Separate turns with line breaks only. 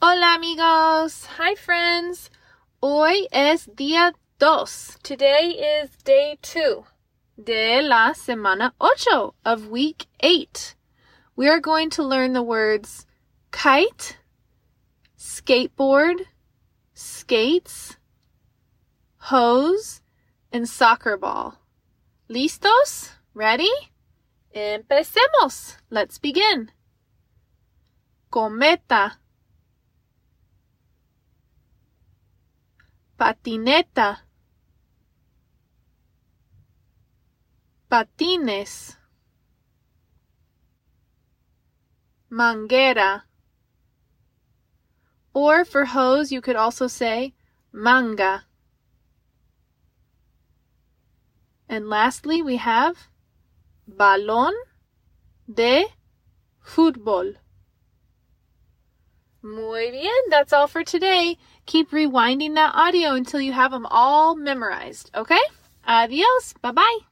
Hola amigos. Hi friends. Hoy es día dos. Today is day two de la semana ocho of week eight. We are going to learn the words kite, skateboard, skates, hose, and soccer ball. ¿Listos? Ready? Empecemos. Let's begin. Cometa. Patineta, patines, manguera. Or for hose, you could also say manga. And lastly, we have balón de fútbol. Muy bien, that's all for today. Keep rewinding that audio until you have them all memorized, okay? Adios, bye bye.